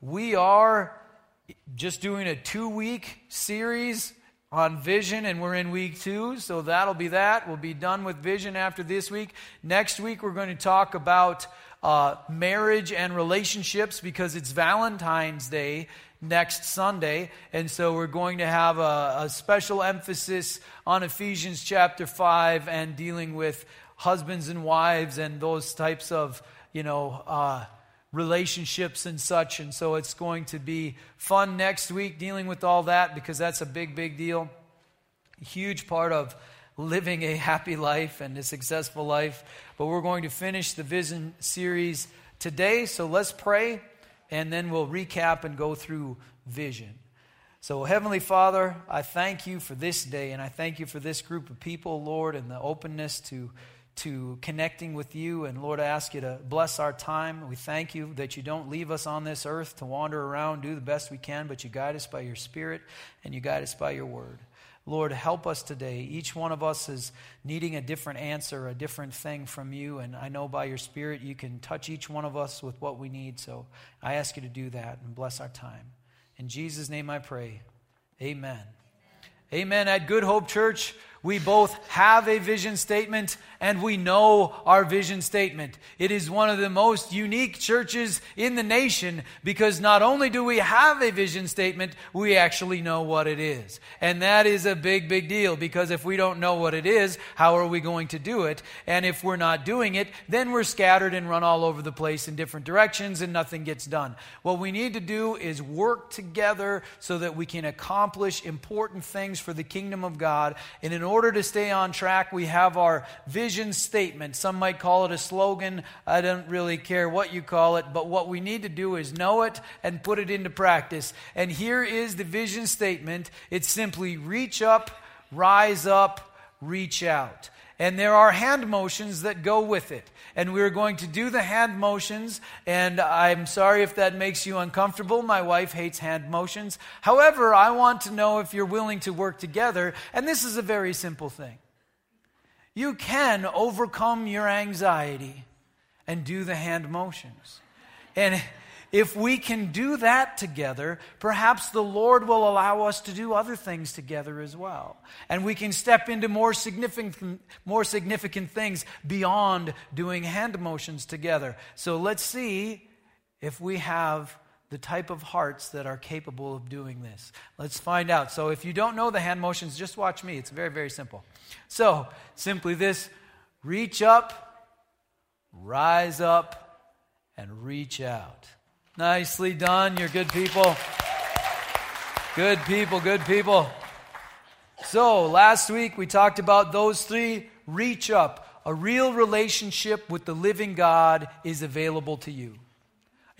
we are just doing a two week series on vision, and we're in week two, so that'll be that. We'll be done with vision after this week. Next week, we're going to talk about uh, marriage and relationships because it's Valentine's Day next Sunday. And so we're going to have a, a special emphasis on Ephesians chapter 5 and dealing with husbands and wives and those types of, you know, uh, relationships and such. And so it's going to be fun next week dealing with all that because that's a big, big deal. A huge part of living a happy life and a successful life. But we're going to finish the Vision series today. So let's pray and then we'll recap and go through vision. So, Heavenly Father, I thank you for this day and I thank you for this group of people, Lord, and the openness to to connecting with you. And Lord, I ask you to bless our time. We thank you that you don't leave us on this earth to wander around, do the best we can, but you guide us by your Spirit and you guide us by your word. Lord, help us today. Each one of us is needing a different answer, a different thing from you. And I know by your Spirit you can touch each one of us with what we need. So I ask you to do that and bless our time. In Jesus' name I pray. Amen. Amen. At Good Hope Church, we both have a vision statement and we know our vision statement. It is one of the most unique churches in the nation because not only do we have a vision statement, we actually know what it is. And that is a big, big deal because if we don't know what it is, how are we going to do it? And if we're not doing it, then we're scattered and run all over the place in different directions and nothing gets done. What we need to do is work together so that we can accomplish important things for the kingdom of God. And in order to stay on track, we have our vision statement. Some might call it a slogan. I don't really care what you call it, but what we need to do is know it and put it into practice. And here is the vision statement it's simply reach up, rise up, reach out. And there are hand motions that go with it. And we're going to do the hand motions. And I'm sorry if that makes you uncomfortable. My wife hates hand motions. However, I want to know if you're willing to work together. And this is a very simple thing. You can overcome your anxiety and do the hand motions. And if we can do that together, perhaps the Lord will allow us to do other things together as well. And we can step into more significant, more significant things beyond doing hand motions together. So let's see if we have the type of hearts that are capable of doing this. Let's find out. So if you don't know the hand motions, just watch me. It's very, very simple. So simply this reach up, rise up, and reach out. Nicely done. You're good people. Good people, good people. So, last week we talked about those three reach up. A real relationship with the living God is available to you.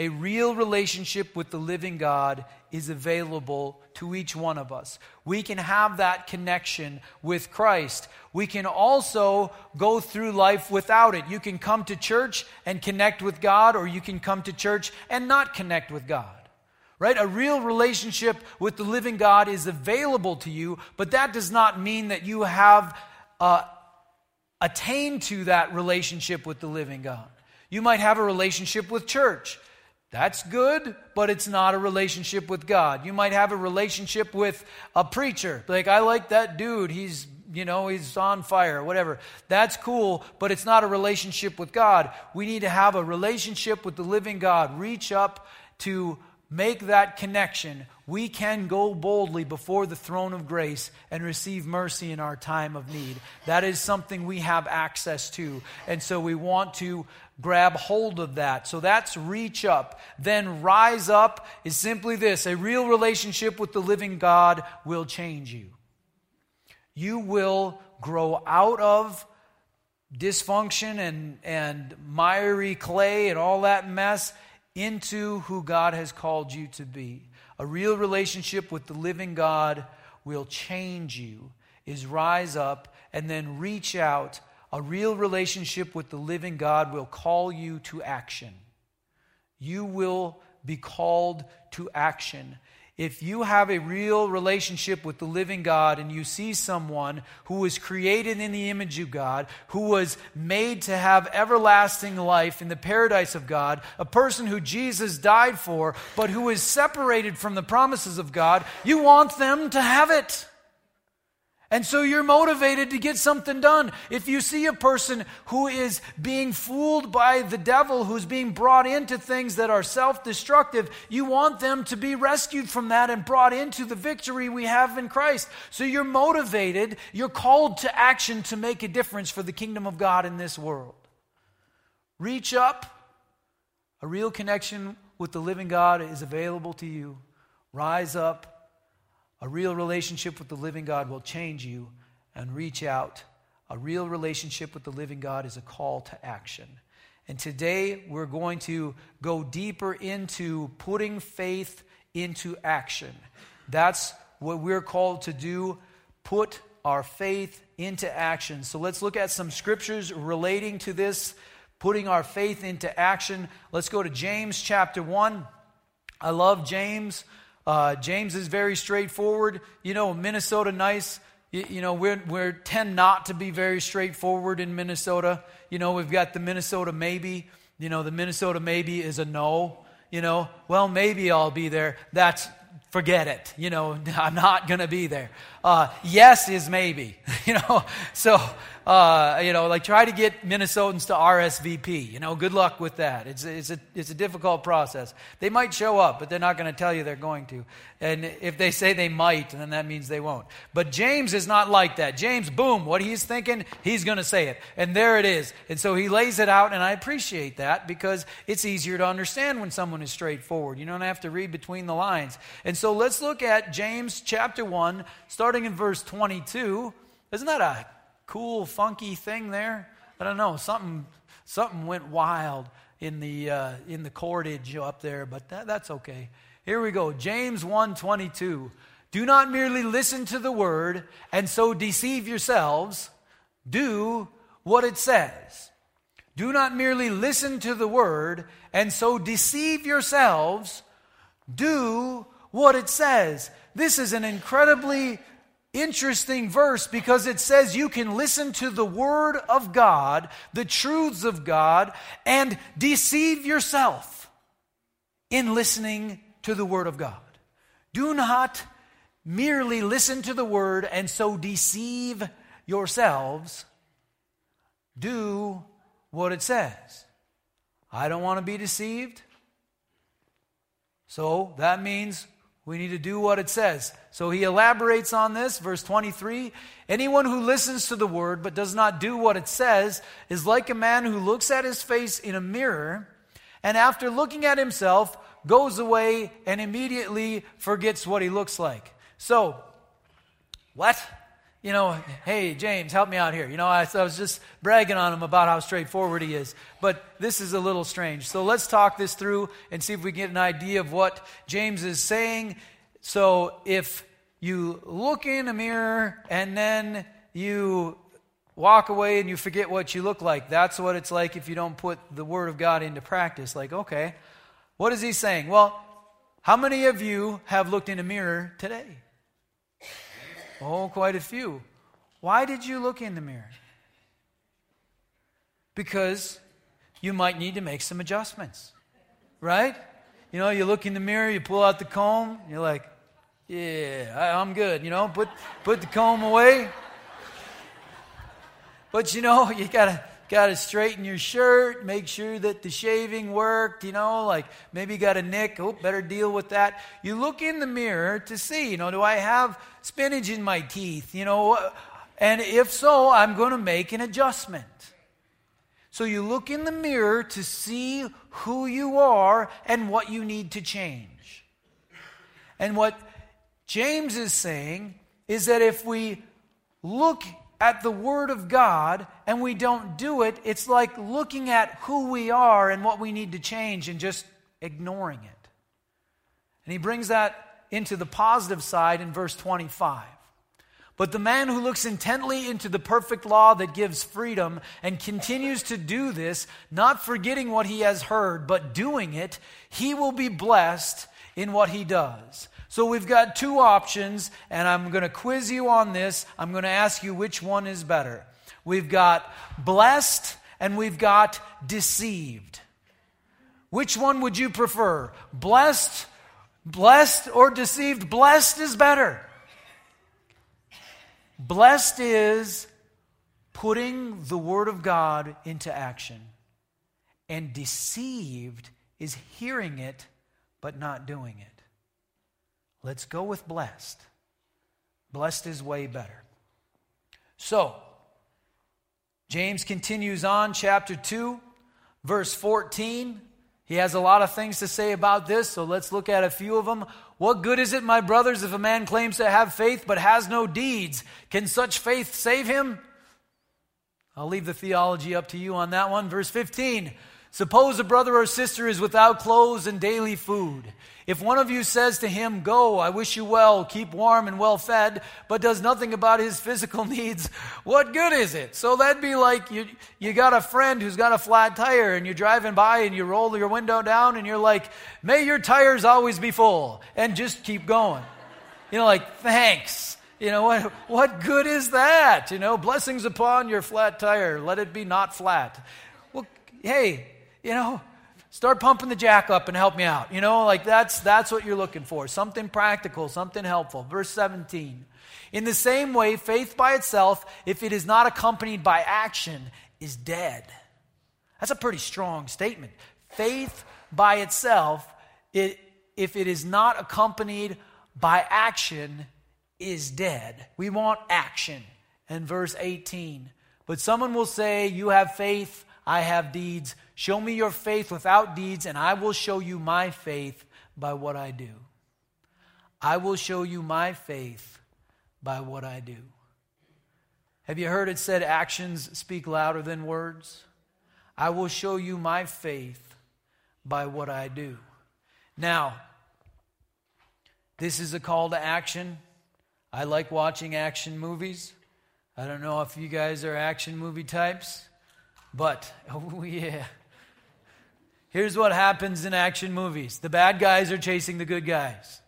A real relationship with the living God is available to each one of us. We can have that connection with Christ. We can also go through life without it. You can come to church and connect with God, or you can come to church and not connect with God. Right? A real relationship with the living God is available to you, but that does not mean that you have uh, attained to that relationship with the living God. You might have a relationship with church. That's good, but it's not a relationship with God. You might have a relationship with a preacher. Like, I like that dude. He's, you know, he's on fire, whatever. That's cool, but it's not a relationship with God. We need to have a relationship with the living God. Reach up to make that connection. We can go boldly before the throne of grace and receive mercy in our time of need. That is something we have access to. And so we want to grab hold of that. So that's reach up. Then rise up is simply this a real relationship with the living God will change you. You will grow out of dysfunction and, and miry clay and all that mess into who God has called you to be. A real relationship with the living God will change you, is rise up and then reach out a real relationship with the living God will call you to action. You will be called to action. if you have a real relationship with the living God and you see someone who was created in the image of God, who was made to have everlasting life in the paradise of God, a person who Jesus died for, but who is separated from the promises of God, you want them to have it. And so you're motivated to get something done. If you see a person who is being fooled by the devil, who's being brought into things that are self destructive, you want them to be rescued from that and brought into the victory we have in Christ. So you're motivated, you're called to action to make a difference for the kingdom of God in this world. Reach up. A real connection with the living God is available to you. Rise up a real relationship with the living God will change you and reach out. A real relationship with the living God is a call to action. And today we're going to go deeper into putting faith into action. That's what we're called to do put our faith into action. So let's look at some scriptures relating to this, putting our faith into action. Let's go to James chapter 1. I love James. Uh, James is very straightforward. You know, Minnesota nice. You, you know, we're, we're tend not to be very straightforward in Minnesota. You know, we've got the Minnesota maybe. You know, the Minnesota maybe is a no. You know, well, maybe I'll be there. That's forget it. You know, I'm not going to be there. Uh, yes is maybe. You know, so uh, you know, like try to get Minnesotans to RSVP. You know, good luck with that. It's it's a it's a difficult process. They might show up, but they're not going to tell you they're going to. And if they say they might, then that means they won't. But James is not like that. James, boom, what he's thinking, he's going to say it, and there it is. And so he lays it out, and I appreciate that because it's easier to understand when someone is straightforward. You don't have to read between the lines. And so let's look at James chapter one, starting in verse 22. Isn't that a cool, funky thing there? I don't know. Something, something went wild in the, uh, in the cordage up there, but that, that's okay. Here we go. James 1:22. Do not merely listen to the word and so deceive yourselves. Do what it says. Do not merely listen to the word and so deceive yourselves. Do what it says. This is an incredibly interesting verse because it says you can listen to the Word of God, the truths of God, and deceive yourself in listening to the Word of God. Do not merely listen to the Word and so deceive yourselves. Do what it says. I don't want to be deceived. So that means we need to do what it says. So he elaborates on this, verse 23. Anyone who listens to the word but does not do what it says is like a man who looks at his face in a mirror and after looking at himself goes away and immediately forgets what he looks like. So, what? You know, hey, James, help me out here. You know, I, I, was just bragging on him about how straightforward he is. But this is a little strange. So let's talk this through and see if we can get an idea of what James is saying. So if you look in a mirror and then you walk away and you forget what you look like, that's what it's like if you don't put the Word of God into practice. Like, okay, what is he saying? Well, how many of you have looked in a mirror today? Oh, quite a few. Why did you look in the mirror? Because you might need to make some adjustments, right? You know, you look in the mirror, you pull out the comb, you're like, yeah, I, am good. You know, put put the comb away. But you know, you gotta got to straighten your shirt, make sure that the shaving worked, you know, like maybe you got a nick, oh, better deal with that. You look in the mirror to see, you know, do I have spinach in my teeth, you know, and if so, I'm going to make an adjustment. So you look in the mirror to see who you are and what you need to change. And what James is saying is that if we look at the Word of God and we don't do it, it's like looking at who we are and what we need to change and just ignoring it. And he brings that into the positive side in verse 25. But the man who looks intently into the perfect law that gives freedom and continues to do this, not forgetting what he has heard, but doing it, he will be blessed in what he does. So we've got two options, and I'm going to quiz you on this. I'm going to ask you which one is better. We've got blessed and we've got deceived. Which one would you prefer? Blessed, blessed or deceived? Blessed is better. Blessed is putting the Word of God into action, and deceived is hearing it but not doing it. Let's go with blessed. Blessed is way better. So, James continues on, chapter 2, verse 14. He has a lot of things to say about this, so let's look at a few of them. What good is it, my brothers, if a man claims to have faith but has no deeds? Can such faith save him? I'll leave the theology up to you on that one. Verse 15 Suppose a brother or sister is without clothes and daily food. If one of you says to him, Go, I wish you well, keep warm and well fed, but does nothing about his physical needs, what good is it? So that'd be like you, you got a friend who's got a flat tire and you're driving by and you roll your window down and you're like, May your tires always be full, and just keep going. You know, like, thanks. You know, what, what good is that? You know, blessings upon your flat tire. Let it be not flat. Well, hey, you know, start pumping the jack up and help me out. You know, like that's that's what you're looking for. Something practical, something helpful. Verse 17. In the same way, faith by itself, if it is not accompanied by action, is dead. That's a pretty strong statement. Faith by itself, it, if it is not accompanied by action, is dead. We want action. And verse 18. But someone will say, You have faith, I have deeds. Show me your faith without deeds, and I will show you my faith by what I do. I will show you my faith by what I do. Have you heard it said, actions speak louder than words? I will show you my faith by what I do. Now, this is a call to action. I like watching action movies. I don't know if you guys are action movie types, but oh yeah. Here's what happens in action movies the bad guys are chasing the good guys,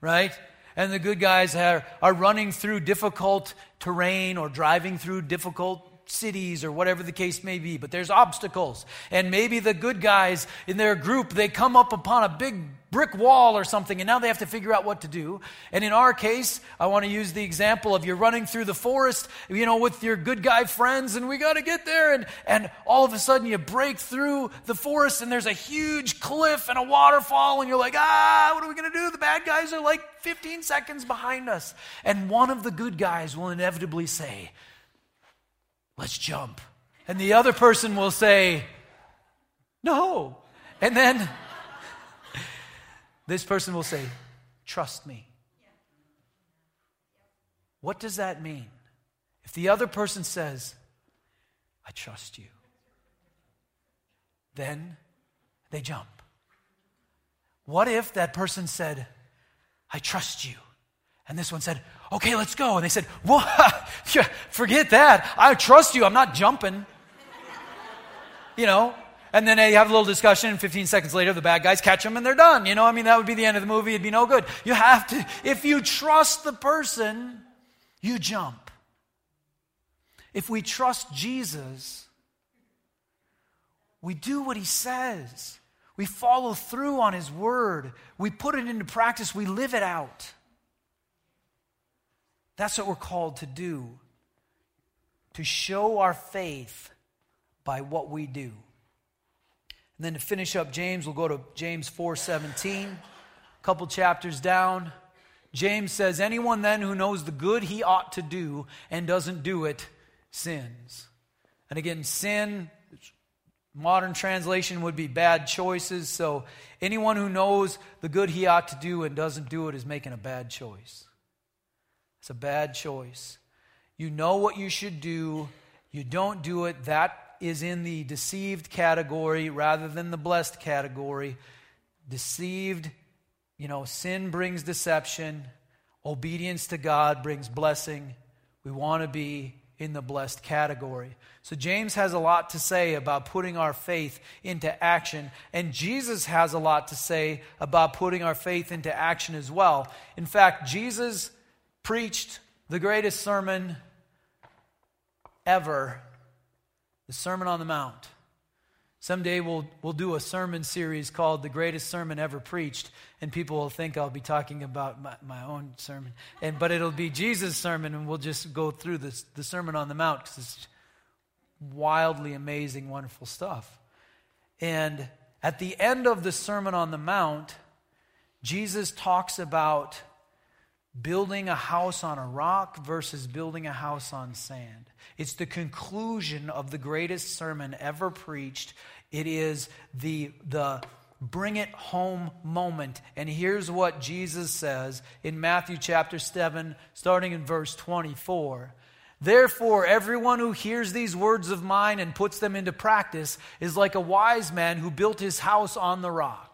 right? And the good guys are, are running through difficult terrain or driving through difficult cities or whatever the case may be, but there's obstacles. And maybe the good guys in their group, they come up upon a big brick wall or something, and now they have to figure out what to do. And in our case, I want to use the example of you're running through the forest, you know, with your good guy friends, and we got to get there. And, and all of a sudden, you break through the forest, and there's a huge cliff and a waterfall, and you're like, ah, what are we going to do? The bad guys are like 15 seconds behind us. And one of the good guys will inevitably say, let's jump. And the other person will say, no. And then this person will say, trust me. What does that mean? If the other person says, I trust you, then they jump. What if that person said, I trust you? And this one said, okay, let's go. And they said, what? Forget that. I trust you. I'm not jumping. You know? And then they have a little discussion, and 15 seconds later, the bad guys catch them and they're done. You know, I mean, that would be the end of the movie. It'd be no good. You have to, if you trust the person, you jump. If we trust Jesus, we do what he says. We follow through on his word. We put it into practice. We live it out. That's what we're called to do to show our faith by what we do. And then to finish up James, we'll go to James 4:17. A couple chapters down, James says, "Anyone then who knows the good he ought to do and doesn't do it sins." And again, sin modern translation would be bad choices. So anyone who knows the good he ought to do and doesn't do it is making a bad choice. It's a bad choice. You know what you should do, you don't do it. That is in the deceived category rather than the blessed category. Deceived, you know, sin brings deception, obedience to God brings blessing. We want to be in the blessed category. So, James has a lot to say about putting our faith into action, and Jesus has a lot to say about putting our faith into action as well. In fact, Jesus preached the greatest sermon ever the Sermon on the Mount. Someday we'll, we'll do a sermon series called The Greatest Sermon Ever Preached, and people will think I'll be talking about my, my own sermon. And, but it'll be Jesus' sermon, and we'll just go through this, the Sermon on the Mount because it's wildly amazing, wonderful stuff. And at the end of the Sermon on the Mount, Jesus talks about building a house on a rock versus building a house on sand. It's the conclusion of the greatest sermon ever preached it is the, the bring it home moment. And here's what Jesus says in Matthew chapter 7, starting in verse 24. Therefore, everyone who hears these words of mine and puts them into practice is like a wise man who built his house on the rock.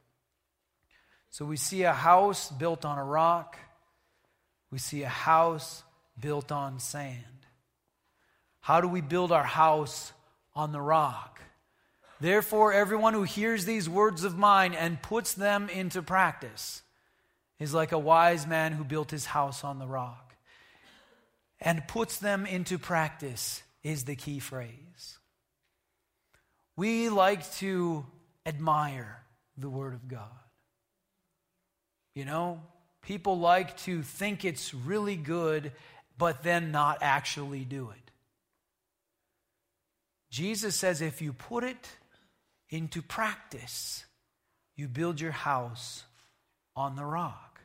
So we see a house built on a rock, we see a house built on sand. How do we build our house on the rock. Therefore, everyone who hears these words of mine and puts them into practice is like a wise man who built his house on the rock. And puts them into practice is the key phrase. We like to admire the Word of God. You know, people like to think it's really good, but then not actually do it. Jesus says if you put it into practice, you build your house on the rock.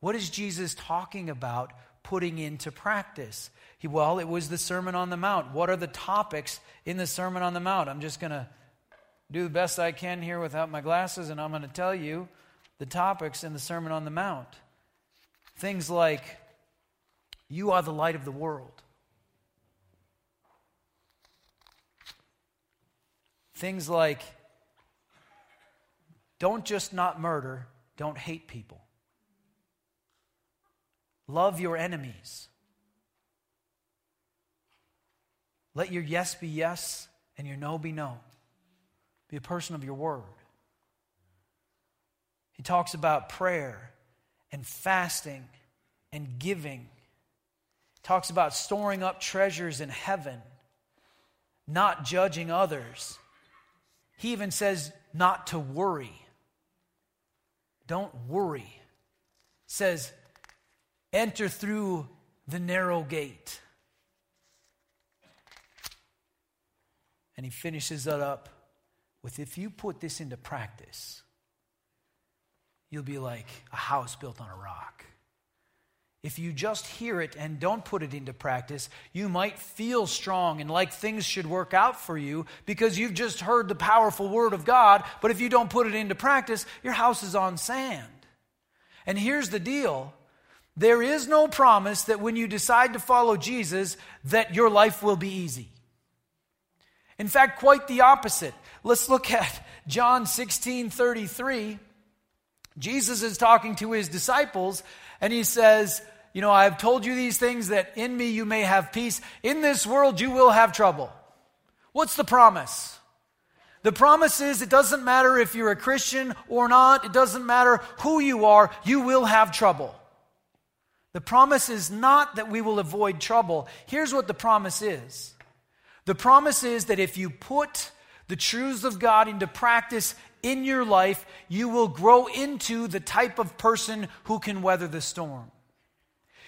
What is Jesus talking about putting into practice? He, well, it was the Sermon on the Mount. What are the topics in the Sermon on the Mount? I'm just going to do the best I can here without my glasses, and I'm going to tell you the topics in the Sermon on the Mount. Things like, You are the light of the world. Things like don't just not murder, don't hate people. Love your enemies. Let your yes be yes and your no be no. Be a person of your word. He talks about prayer and fasting and giving. He talks about storing up treasures in heaven, not judging others he even says not to worry. Don't worry. Says, enter through the narrow gate. And he finishes that up with if you put this into practice, you'll be like a house built on a rock. If you just hear it and don't put it into practice, you might feel strong and like things should work out for you because you've just heard the powerful word of God. But if you don't put it into practice, your house is on sand. And here's the deal there is no promise that when you decide to follow Jesus, that your life will be easy. In fact, quite the opposite. Let's look at John 16 33. Jesus is talking to his disciples, and he says, you know, I have told you these things that in me you may have peace. In this world you will have trouble. What's the promise? The promise is it doesn't matter if you're a Christian or not, it doesn't matter who you are, you will have trouble. The promise is not that we will avoid trouble. Here's what the promise is the promise is that if you put the truths of God into practice in your life, you will grow into the type of person who can weather the storm.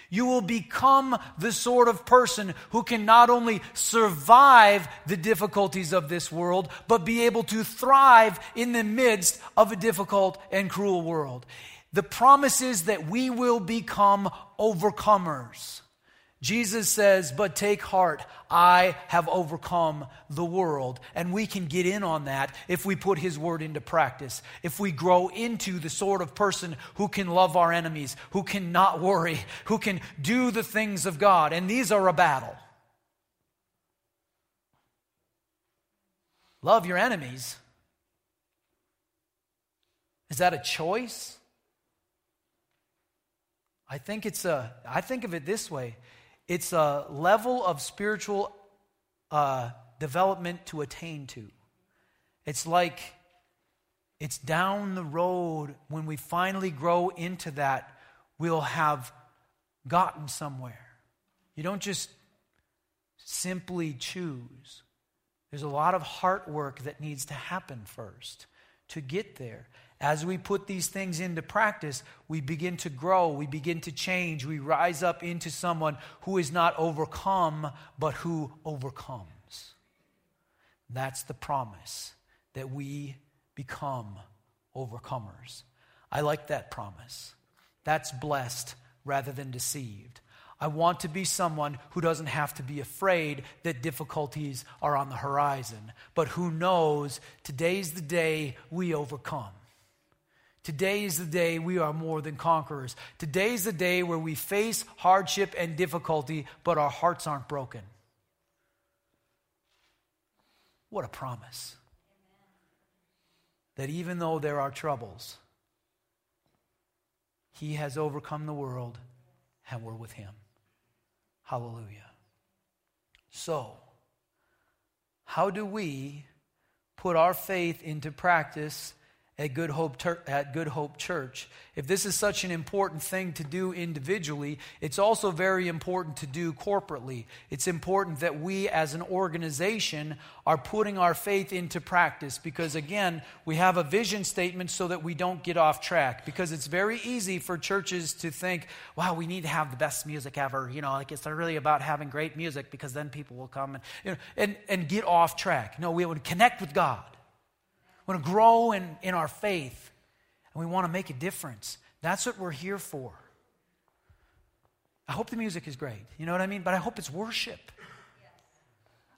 You will become the sort of person who can not only survive the difficulties of this world, but be able to thrive in the midst of a difficult and cruel world. The promise is that we will become overcomers. Jesus says, But take heart, I have overcome the world. And we can get in on that if we put his word into practice. If we grow into the sort of person who can love our enemies, who can not worry, who can do the things of God. And these are a battle. Love your enemies. Is that a choice? I think it's a I think of it this way. It's a level of spiritual uh, development to attain to. It's like it's down the road when we finally grow into that, we'll have gotten somewhere. You don't just simply choose. There's a lot of heart work that needs to happen first to get there. As we put these things into practice, we begin to grow, we begin to change, we rise up into someone who is not overcome, but who overcomes. That's the promise that we become overcomers. I like that promise. That's blessed rather than deceived. I want to be someone who doesn't have to be afraid that difficulties are on the horizon, but who knows today's the day we overcome. Today is the day we are more than conquerors. Today is the day where we face hardship and difficulty, but our hearts aren't broken. What a promise. That even though there are troubles, He has overcome the world and we're with Him. Hallelujah. So, how do we put our faith into practice at Good Hope, at Good Hope Church. If this is such an important thing to do individually, it's also very important to do corporately. It's important that we as an organization are putting our faith into practice because, again, we have a vision statement so that we don't get off track. Because it's very easy for churches to think, wow, we need to have the best music ever. You know, like it's really about having great music because then people will come and, you know, and, and get off track. No, we would connect with God want to grow in, in our faith, and we want to make a difference. That's what we're here for. I hope the music is great. You know what I mean? But I hope it's worship.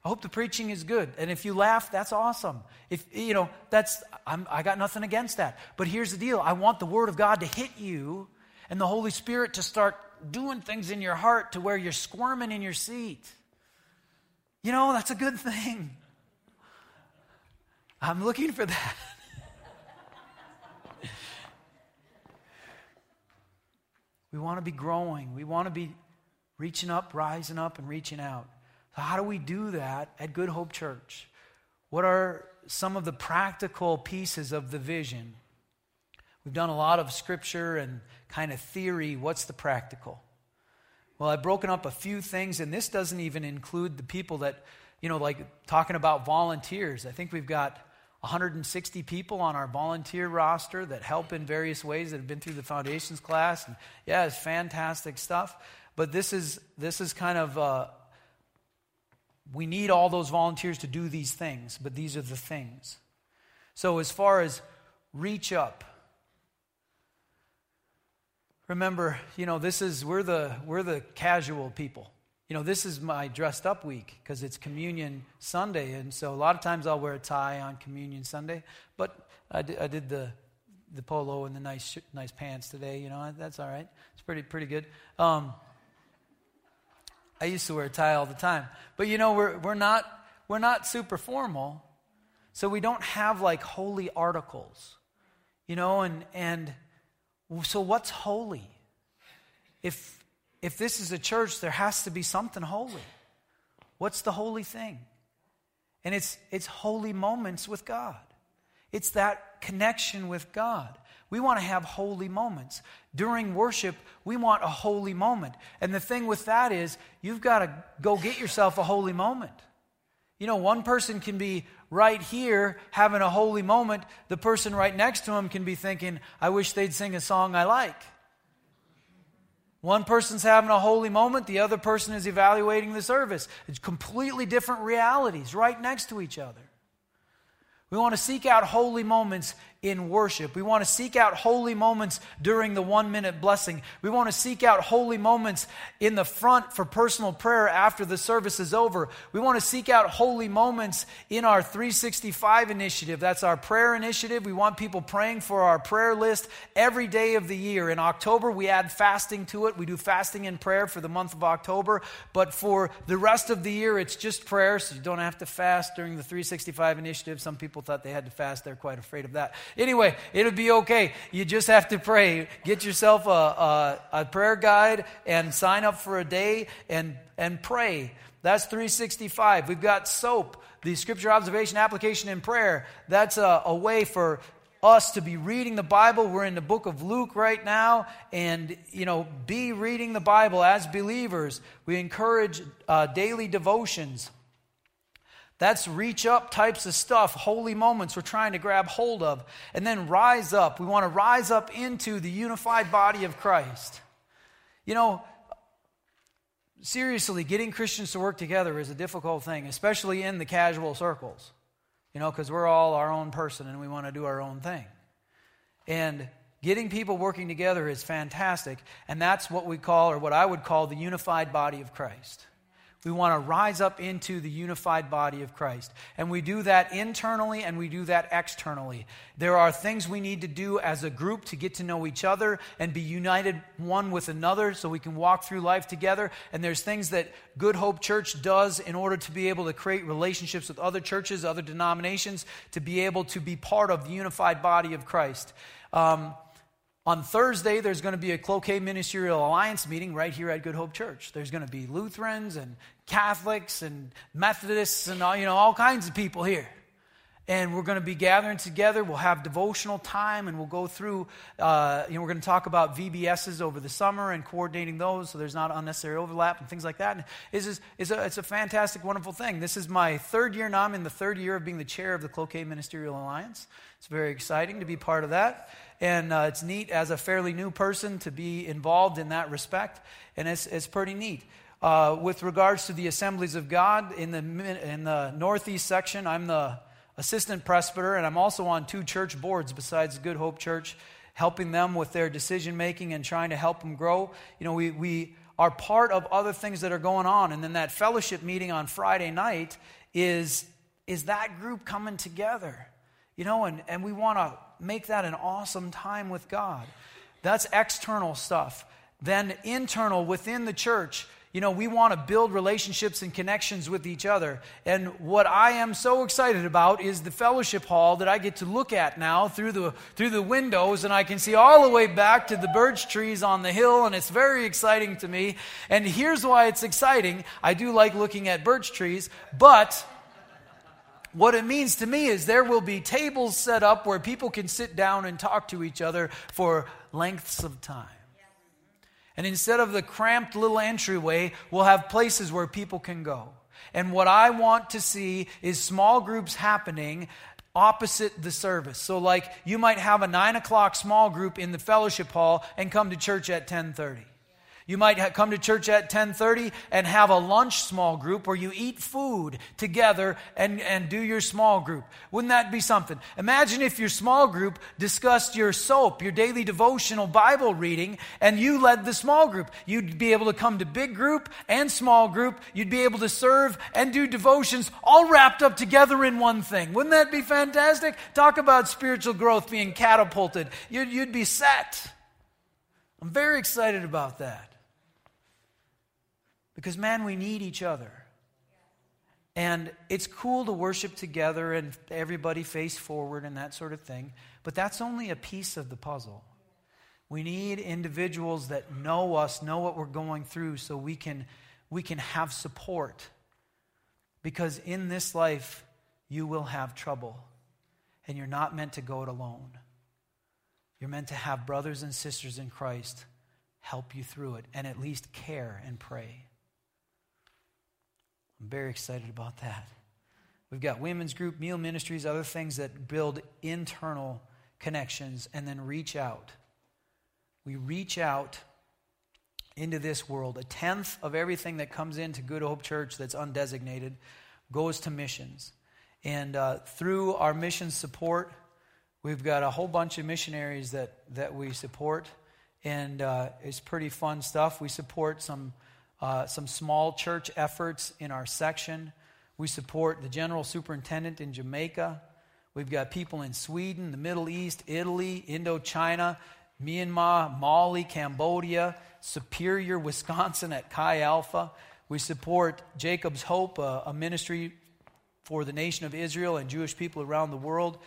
I hope the preaching is good. And if you laugh, that's awesome. If you know, that's I'm, I got nothing against that. But here's the deal. I want the word of God to hit you and the Holy Spirit to start doing things in your heart to where you're squirming in your seat. You know, that's a good thing. I'm looking for that. we want to be growing. We want to be reaching up, rising up, and reaching out. So, how do we do that at Good Hope Church? What are some of the practical pieces of the vision? We've done a lot of scripture and kind of theory. What's the practical? Well, I've broken up a few things, and this doesn't even include the people that, you know, like talking about volunteers. I think we've got 160 people on our volunteer roster that help in various ways that have been through the foundations class. And yeah, it's fantastic stuff. But this is this is kind of uh, we need all those volunteers to do these things, but these are the things. So as far as reach up, remember, you know, this is we're the we're the casual people you know, this is my dressed up week because it's Communion Sunday. And so a lot of times I'll wear a tie on Communion Sunday. But I did, I did the, the polo and the nice, nice pants today. You know, that's all right. It's pretty, pretty good. Um, I used to wear a tie all the time. But, you know, we're, we're, not, we're not super formal. So we don't have like holy articles. You know, and, and so what's holy? If if this is a church, there has to be something holy. What's the holy thing? And it's, it's holy moments with God. It's that connection with God. We want to have holy moments. During worship, we want a holy moment. And the thing with that is, you've got to go get yourself a holy moment. You know, one person can be right here having a holy moment. The person right next to him can be thinking, I wish they'd sing a song I like. One person's having a holy moment, the other person is evaluating the service. It's completely different realities right next to each other. We want to seek out holy moments in worship. We want to seek out holy moments during the one minute blessing. We want to seek out holy moments in the front for personal prayer after the service is over. We want to seek out holy moments in our 365 initiative. That's our prayer initiative. We want people praying for our prayer list every day of the year. In October, we add fasting to it. We do fasting and prayer for the month of October. But for the rest of the year, it's just prayer, so you don't have to fast during the 365 initiative. Some people thought they had to fast. They're quite afraid of that. Anyway, it'll be okay. You just have to pray. Get yourself a, a, a prayer guide and sign up for a day and, and pray. That's 365. We've got SOAP, the scripture observation, application, and prayer. That's a, a way for us to be reading the Bible. We're in the book of Luke right now, and you know, be reading the Bible as believers. We encourage uh, daily devotions. That's reach up types of stuff, holy moments we're trying to grab hold of. And then rise up. We want to rise up into the unified body of Christ. You know, seriously, getting Christians to work together is a difficult thing, especially in the casual circles. You know, because we're all our own person and we want to do our own thing. And getting people working together is fantastic. And that's what we call, or what I would call, the unified body of Christ. We want to rise up into the unified body of Christ. And we do that internally and we do that externally. There are things we need to do as a group to get to know each other and be united one with another so we can walk through life together. And there's things that Good Hope Church does in order to be able to create relationships with other churches, other denominations, to be able to be part of the unified body of Christ. Um, on Thursday, there's going to be a Cloquet Ministerial Alliance meeting right here at Good Hope Church. There's going to be Lutherans and Catholics and Methodists and all, you know, all kinds of people here. And we're going to be gathering together. We'll have devotional time and we'll go through, uh, you know, we're going to talk about VBSs over the summer and coordinating those so there's not unnecessary overlap and things like that. And it's, just, it's, a, it's a fantastic, wonderful thing. This is my third year now. I'm in the third year of being the chair of the Cloquet Ministerial Alliance. It's very exciting to be part of that. And uh, it's neat as a fairly new person to be involved in that respect. And it's, it's pretty neat. Uh, with regards to the assemblies of God, in the, in the northeast section, I'm the assistant presbyter, and I'm also on two church boards besides Good Hope Church, helping them with their decision making and trying to help them grow. You know, we, we are part of other things that are going on. And then that fellowship meeting on Friday night is, is that group coming together. You know, and, and we want to make that an awesome time with God. That's external stuff. Then, internal within the church, you know, we want to build relationships and connections with each other. And what I am so excited about is the fellowship hall that I get to look at now through the, through the windows, and I can see all the way back to the birch trees on the hill, and it's very exciting to me. And here's why it's exciting I do like looking at birch trees, but what it means to me is there will be tables set up where people can sit down and talk to each other for lengths of time. And instead of the cramped little entryway, we'll have places where people can go. And what I want to see is small groups happening opposite the service. So, like, you might have a nine o'clock small group in the fellowship hall and come to church at 1030. You might come to church at 10:30 and have a lunch small group where you eat food together and, and do your small group. Wouldn't that be something? Imagine if your small group discussed your soap, your daily devotional Bible reading, and you led the small group. You'd be able to come to big group and small group. You'd be able to serve and do devotions all wrapped up together in one thing. Wouldn't that be fantastic? Talk about spiritual growth being catapulted. You'd, you'd be set. I'm very excited about that. Because, man, we need each other. And it's cool to worship together and everybody face forward and that sort of thing, but that's only a piece of the puzzle. We need individuals that know us, know what we're going through, so we can, we can have support. Because in this life, you will have trouble, and you're not meant to go it alone. You're meant to have brothers and sisters in Christ help you through it and at least care and pray. I'm very excited about that. We've got women's group, meal ministries, other things that build internal connections and then reach out. We reach out into this world. A tenth of everything that comes into Good Hope Church that's undesignated goes to missions. And uh, through our mission support, We've got a whole bunch of missionaries that, that we support, and uh, it's pretty fun stuff. We support some, uh, some small church efforts in our section. We support the general superintendent in Jamaica. We've got people in Sweden, the Middle East, Italy, Indochina, Myanmar, Mali, Cambodia, Superior, Wisconsin at Chi Alpha. We support Jacob's Hope, a, a ministry for the nation of Israel and Jewish people around the world.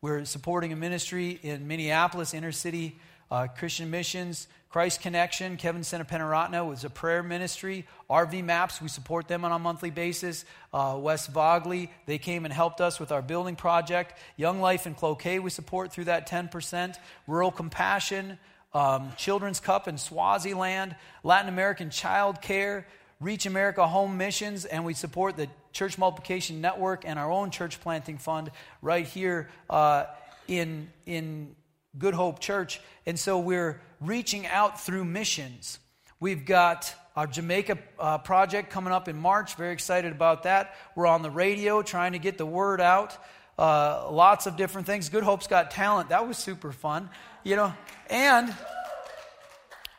We're supporting a ministry in Minneapolis, inner city uh, Christian Missions, Christ Connection, Kevin Senapenaratna was a prayer ministry. RV Maps, we support them on a monthly basis. Uh, West Vogley, they came and helped us with our building project. Young Life in Cloquet, we support through that 10%. Rural Compassion, um, Children's Cup in Swaziland, Latin American Child Care, Reach America Home Missions, and we support the Church Multiplication Network and our own church planting fund right here uh, in, in Good Hope Church. And so we're reaching out through missions. We've got our Jamaica uh, project coming up in March. Very excited about that. We're on the radio trying to get the word out. Uh, lots of different things. Good Hope's Got Talent. That was super fun, you know. And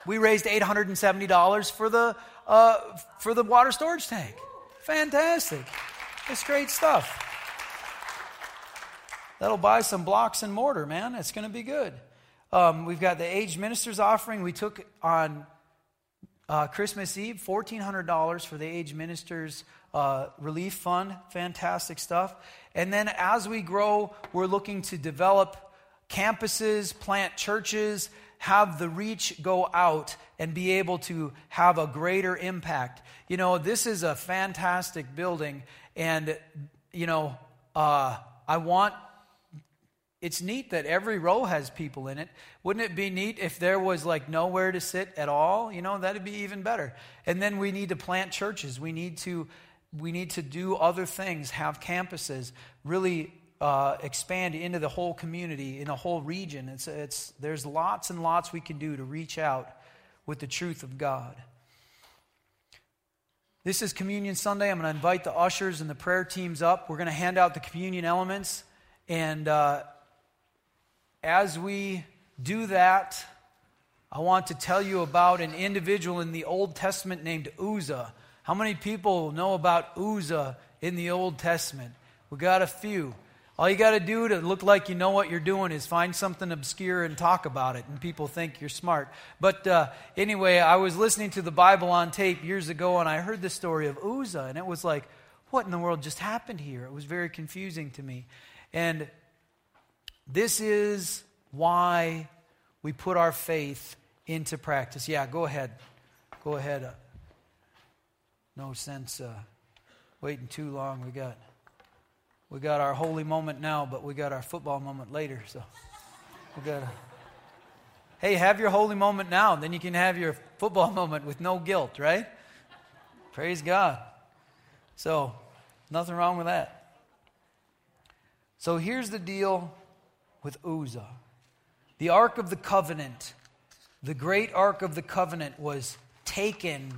we raised $870 for the, uh, for the water storage tank. Fantastic. It's great stuff. That'll buy some blocks and mortar, man. It's going to be good. Um, we've got the aged ministers offering. We took on uh, Christmas Eve $1,400 for the aged ministers uh, relief fund. Fantastic stuff. And then as we grow, we're looking to develop campuses, plant churches, have the reach go out and be able to have a greater impact. You know, this is a fantastic building, and, you know, uh, I want. It's neat that every row has people in it. Wouldn't it be neat if there was like nowhere to sit at all? You know, that'd be even better. And then we need to plant churches. We need to we need to do other things, have campuses, really uh, expand into the whole community, in a whole region. It's, it's, there's lots and lots we can do to reach out with the truth of God. This is Communion Sunday. I'm going to invite the ushers and the prayer teams up. We're going to hand out the communion elements. And uh, as we do that, I want to tell you about an individual in the Old Testament named Uzzah. How many people know about Uzzah in the Old Testament? We got a few. All you got to do to look like you know what you're doing is find something obscure and talk about it, and people think you're smart. But uh, anyway, I was listening to the Bible on tape years ago, and I heard the story of Uzzah, and it was like, what in the world just happened here? It was very confusing to me. And this is why we put our faith into practice. Yeah, go ahead. Go ahead. Uh, no sense uh, waiting too long. We got. We got our holy moment now, but we got our football moment later. So we got. Hey, have your holy moment now, then you can have your football moment with no guilt, right? Praise God. So, nothing wrong with that. So, here's the deal with Uzzah the Ark of the Covenant, the great Ark of the Covenant, was taken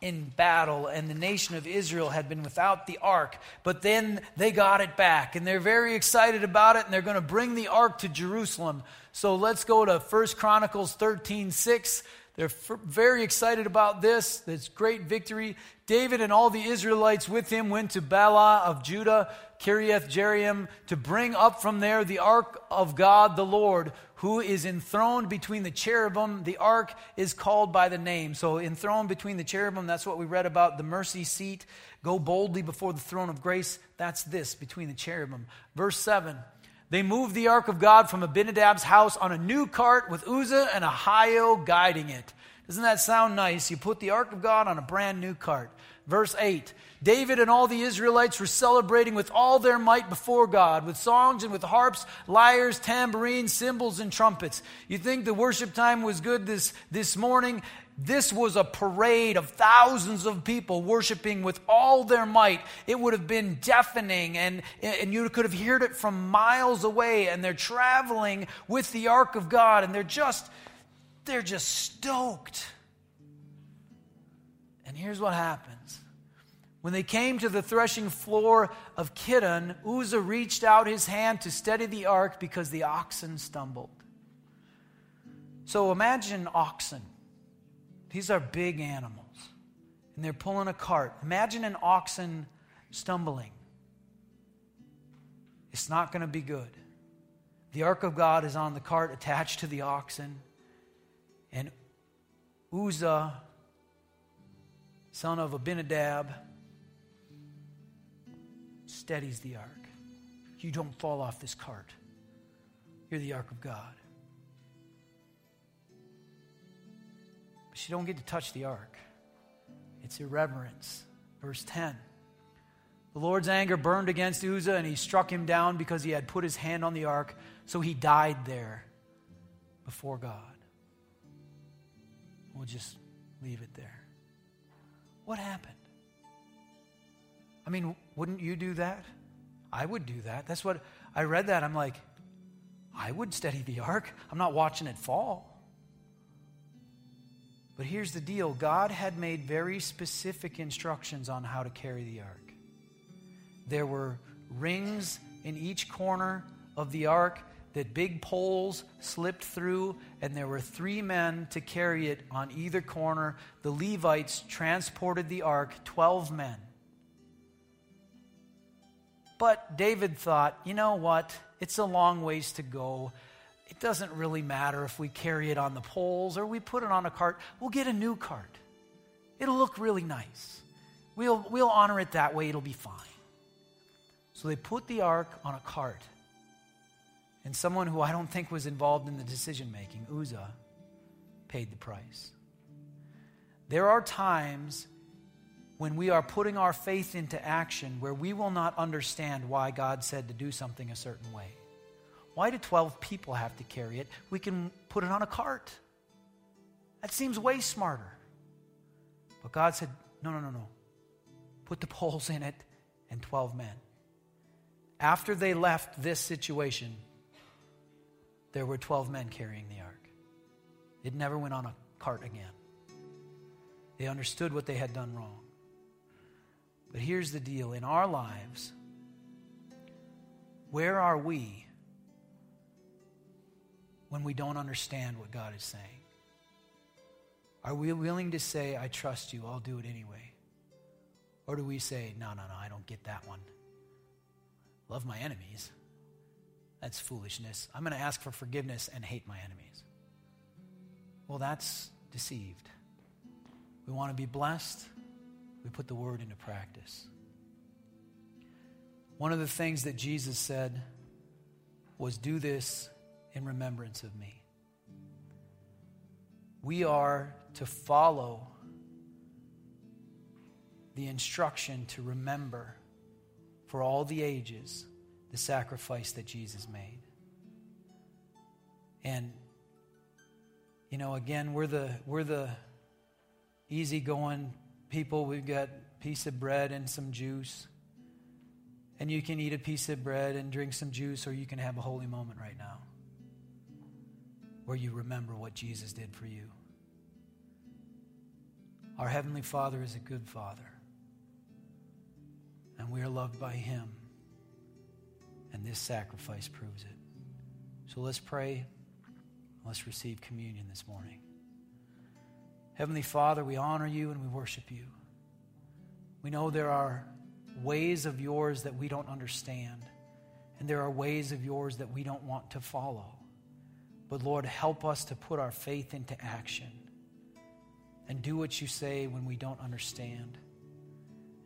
in battle, and the nation of Israel had been without the ark. But then they got it back, and they're very excited about it, and they're going to bring the ark to Jerusalem. So let's go to 1 Chronicles 13 6. They're very excited about this, this great victory. David and all the Israelites with him went to Baalah of Judah, Kiriath Jearim, to bring up from there the ark of God the Lord, who is enthroned between the cherubim. The ark is called by the name. So, enthroned between the cherubim, that's what we read about the mercy seat. Go boldly before the throne of grace. That's this, between the cherubim. Verse 7 They moved the ark of God from Abinadab's house on a new cart with Uzzah and Ahio guiding it. Doesn't that sound nice? You put the ark of God on a brand new cart. Verse 8 David and all the Israelites were celebrating with all their might before God, with songs and with harps, lyres, tambourines, cymbals, and trumpets. You think the worship time was good this, this morning? This was a parade of thousands of people worshiping with all their might. It would have been deafening, and, and you could have heard it from miles away. And they're traveling with the ark of God, and they're just, they're just stoked. And here's what happens When they came to the threshing floor of Kidon, Uzzah reached out his hand to steady the ark because the oxen stumbled. So imagine oxen. These are big animals, and they're pulling a cart. Imagine an oxen stumbling. It's not going to be good. The ark of God is on the cart attached to the oxen, and Uzzah, son of Abinadab, steadies the ark. You don't fall off this cart. You're the ark of God. You don't get to touch the ark. It's irreverence. Verse 10. The Lord's anger burned against Uzzah, and he struck him down because he had put his hand on the ark, so he died there before God. We'll just leave it there. What happened? I mean, wouldn't you do that? I would do that. That's what I read that. I'm like, I would steady the ark. I'm not watching it fall. But here's the deal God had made very specific instructions on how to carry the ark. There were rings in each corner of the ark that big poles slipped through, and there were three men to carry it on either corner. The Levites transported the ark, 12 men. But David thought, you know what? It's a long ways to go. It doesn't really matter if we carry it on the poles or we put it on a cart. We'll get a new cart. It'll look really nice. We'll, we'll honor it that way. It'll be fine. So they put the ark on a cart. And someone who I don't think was involved in the decision making, Uzzah, paid the price. There are times when we are putting our faith into action where we will not understand why God said to do something a certain way. Why do 12 people have to carry it? We can put it on a cart. That seems way smarter. But God said, no, no, no, no. Put the poles in it and 12 men. After they left this situation, there were 12 men carrying the ark. It never went on a cart again. They understood what they had done wrong. But here's the deal in our lives, where are we when we don't understand what God is saying? Are we willing to say, I trust you, I'll do it anyway? Or do we say, no, no, no, I don't get that one? Love my enemies. That's foolishness. I'm going to ask for forgiveness and hate my enemies. Well, that's deceived. We want to be blessed we put the word into practice. One of the things that Jesus said was, Do this in remembrance of me. We are to follow the instruction to remember for all the ages the sacrifice that Jesus made. And you know, again, we're the we're the easygoing people, we've got a piece of bread and some juice. And you can eat a piece of bread and drink some juice, or you can have a holy moment right now where you remember what Jesus did for you. Our Heavenly Father is a good Father, and we are loved by Him, and this sacrifice proves it. So let's pray. Let's receive communion this morning. Heavenly Father, we honor you and we worship you. We know there are ways of yours that we don't understand, and there are ways of yours that we don't want to follow. But Lord, help us to put our faith into action and do what you say when we don't understand,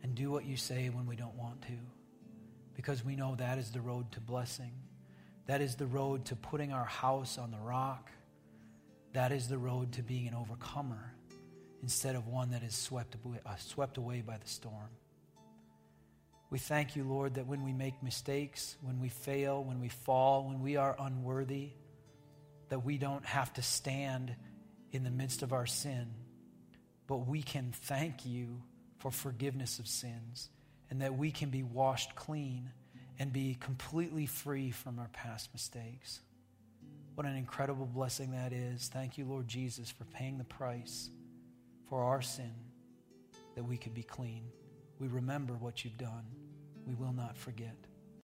and do what you say when we don't want to, because we know that is the road to blessing. That is the road to putting our house on the rock. That is the road to being an overcomer instead of one that is swept away, uh, swept away by the storm. We thank you, Lord, that when we make mistakes, when we fail, when we fall, when we are unworthy, that we don't have to stand in the midst of our sin, but we can thank you for forgiveness of sins and that we can be washed clean and be completely free from our past mistakes. What an incredible blessing that is. Thank you, Lord Jesus, for paying the price for our sin that we could be clean. we remember what you've done. We will not forget.